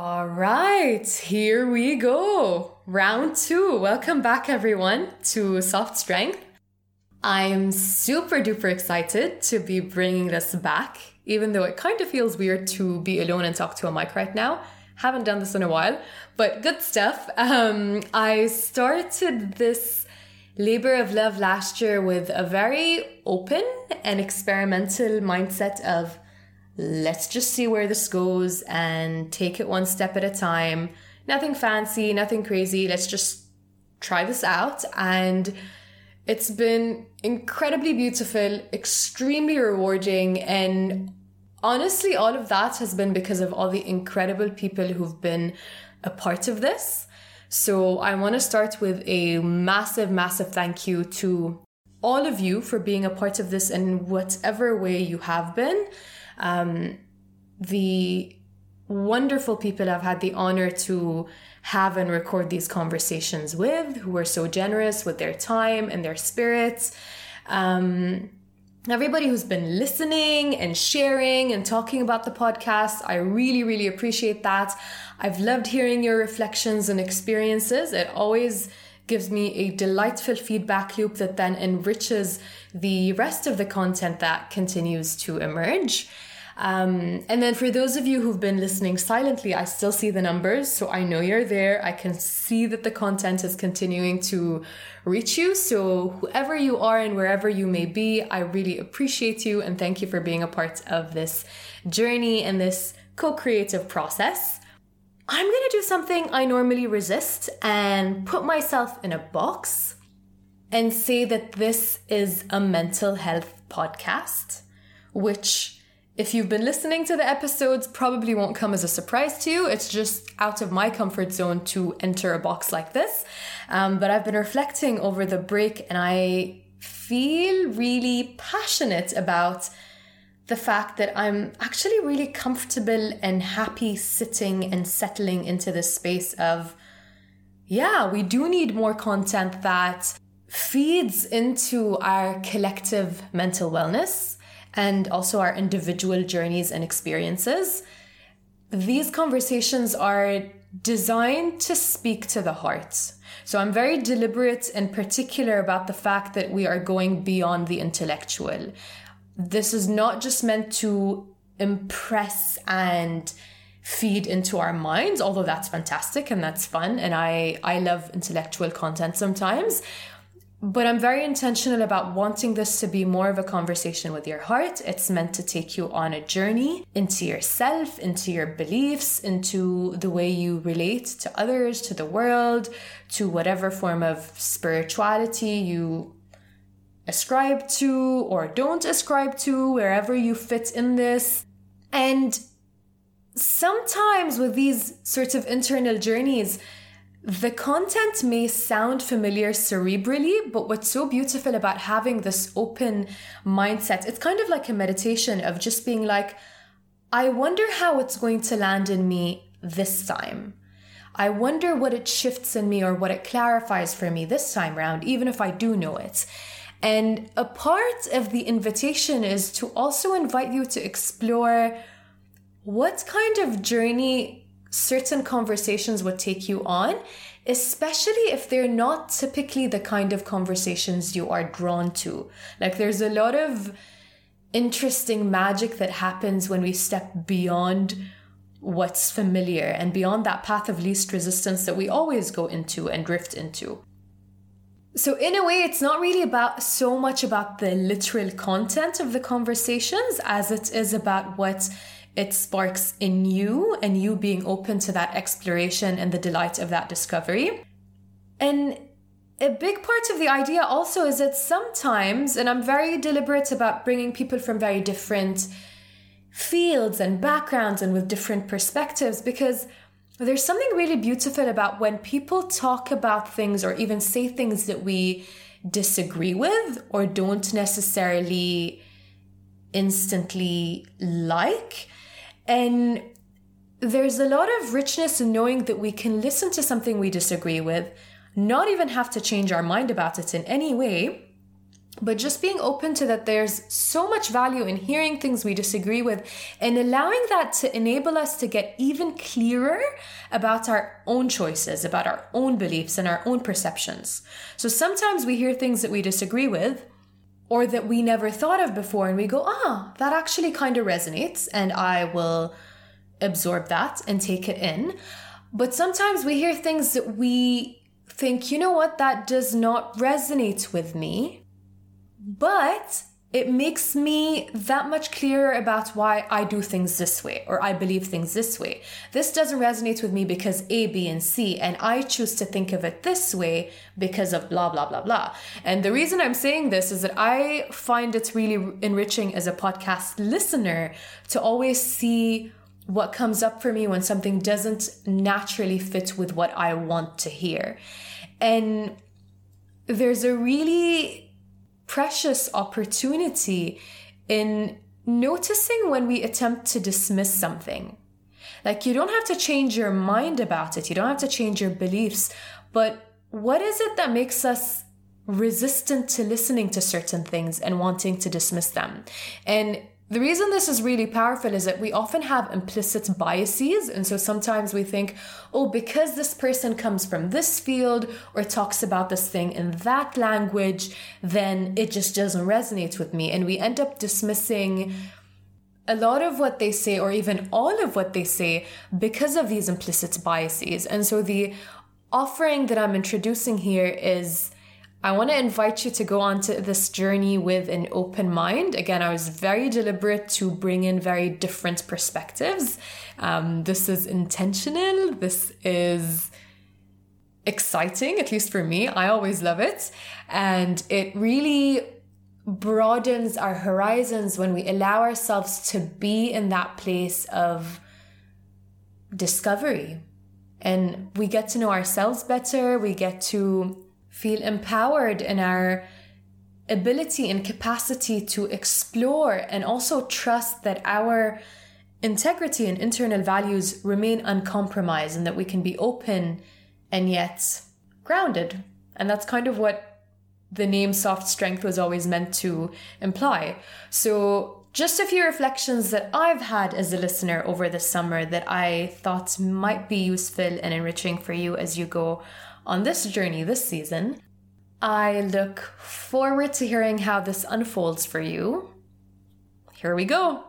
All right, here we go. Round two. Welcome back, everyone, to Soft Strength. I'm super duper excited to be bringing this back, even though it kind of feels weird to be alone and talk to a mic right now. Haven't done this in a while, but good stuff. Um, I started this labor of love last year with a very open and experimental mindset of let's just see where this goes and take it one step at a time. Nothing fancy, nothing crazy. Let's just try this out. And it's been incredibly beautiful, extremely rewarding, and honestly, all of that has been because of all the incredible people who've been a part of this. So I want to start with a massive, massive thank you to all of you for being a part of this in whatever way you have been um, the wonderful people I've had the honor to have and record these conversations with, who are so generous with their time and their spirits. Um, everybody who's been listening and sharing and talking about the podcast. I really, really appreciate that. I've loved hearing your reflections and experiences. It always gives me a delightful feedback loop that then enriches the rest of the content that continues to emerge. Um, and then for those of you who've been listening silently, I still see the numbers. So I know you're there. I can see that the content is continuing to reach you. So whoever you are and wherever you may be, I really appreciate you and thank you for being a part of this journey and this co creative process. I'm going to do something I normally resist and put myself in a box and say that this is a mental health podcast, which if you've been listening to the episodes, probably won't come as a surprise to you. It's just out of my comfort zone to enter a box like this. Um, but I've been reflecting over the break and I feel really passionate about the fact that I'm actually really comfortable and happy sitting and settling into this space of, yeah, we do need more content that feeds into our collective mental wellness and also our individual journeys and experiences. These conversations are designed to speak to the heart. So I'm very deliberate and particular about the fact that we are going beyond the intellectual. This is not just meant to impress and feed into our minds although that's fantastic and that's fun and i i love intellectual content sometimes but I'm very intentional about wanting this to be more of a conversation with your heart. It's meant to take you on a journey into yourself, into your beliefs, into the way you relate to others, to the world, to whatever form of spirituality you ascribe to or don't ascribe to, wherever you fit in this. And sometimes with these sorts of internal journeys, the content may sound familiar cerebrally, but what's so beautiful about having this open mindset, it's kind of like a meditation of just being like, I wonder how it's going to land in me this time. I wonder what it shifts in me or what it clarifies for me this time round, even if I do know it. And a part of the invitation is to also invite you to explore what kind of journey certain conversations would take you on, especially if they're not typically the kind of conversations you are drawn to. Like there's a lot of interesting magic that happens when we step beyond what's familiar and beyond that path of least resistance that we always go into and drift into. So, in a way, it's not really about so much about the literal content of the conversations as it is about what it sparks in you and you being open to that exploration and the delight of that discovery. And a big part of the idea also is that sometimes, and I'm very deliberate about bringing people from very different fields and backgrounds and with different perspectives because there's something really beautiful about when people talk about things or even say things that we disagree with or don't necessarily instantly like. And there's a lot of richness in knowing that we can listen to something we disagree with, not even have to change our mind about it in any way, but just being open to that there's so much value in hearing things we disagree with and allowing that to enable us to get even clearer about our own choices, about our own beliefs and our own perceptions. So sometimes we hear things that we disagree with or that we never thought of before and we go, ah, that actually kind of resonates and I will absorb that and take it in. But sometimes we hear things that we think, you know what, that does not resonate with me but it makes me that much clearer about why I do things this way or I believe things this way. This doesn't resonate with me because A, B, and C, and I choose to think of it this way because of blah, blah, blah, blah. And the reason I'm saying this is that I find it really enriching as a podcast listener to always see what comes up for me when something doesn't naturally fit with what I want to hear. And there's a really precious opportunity in noticing when we attempt to dismiss something. Like, you don't have to change your mind about it, you don't have to change your beliefs, but what is it that makes us resistant to listening to certain things and wanting to dismiss them? And the reason this is really powerful is that we often have implicit biases. And so sometimes we think, oh, because this person comes from this field or talks about this thing in that language, then it just doesn't resonate with me. And we end up dismissing a lot of what they say, or even all of what they say, because of these implicit biases. And so the offering that I'm introducing here is I want to invite you to go on to this journey with an open mind. Again, I was very deliberate to bring in very different perspectives. Um, this is intentional. This is exciting, at least for me. I always love it. And it really broadens our horizons when we allow ourselves to be in that place of discovery. And we get to know ourselves better. We get to feel empowered in our ability and capacity to explore and also trust that our integrity and internal values remain uncompromised and that we can be open and yet grounded. And that's kind of what the name soft strength was always meant to imply. So, just a few reflections that I've had as a listener over the summer that I thought might be useful and enriching for you as you go on this journey this season. I look forward to hearing how this unfolds for you. Here we go.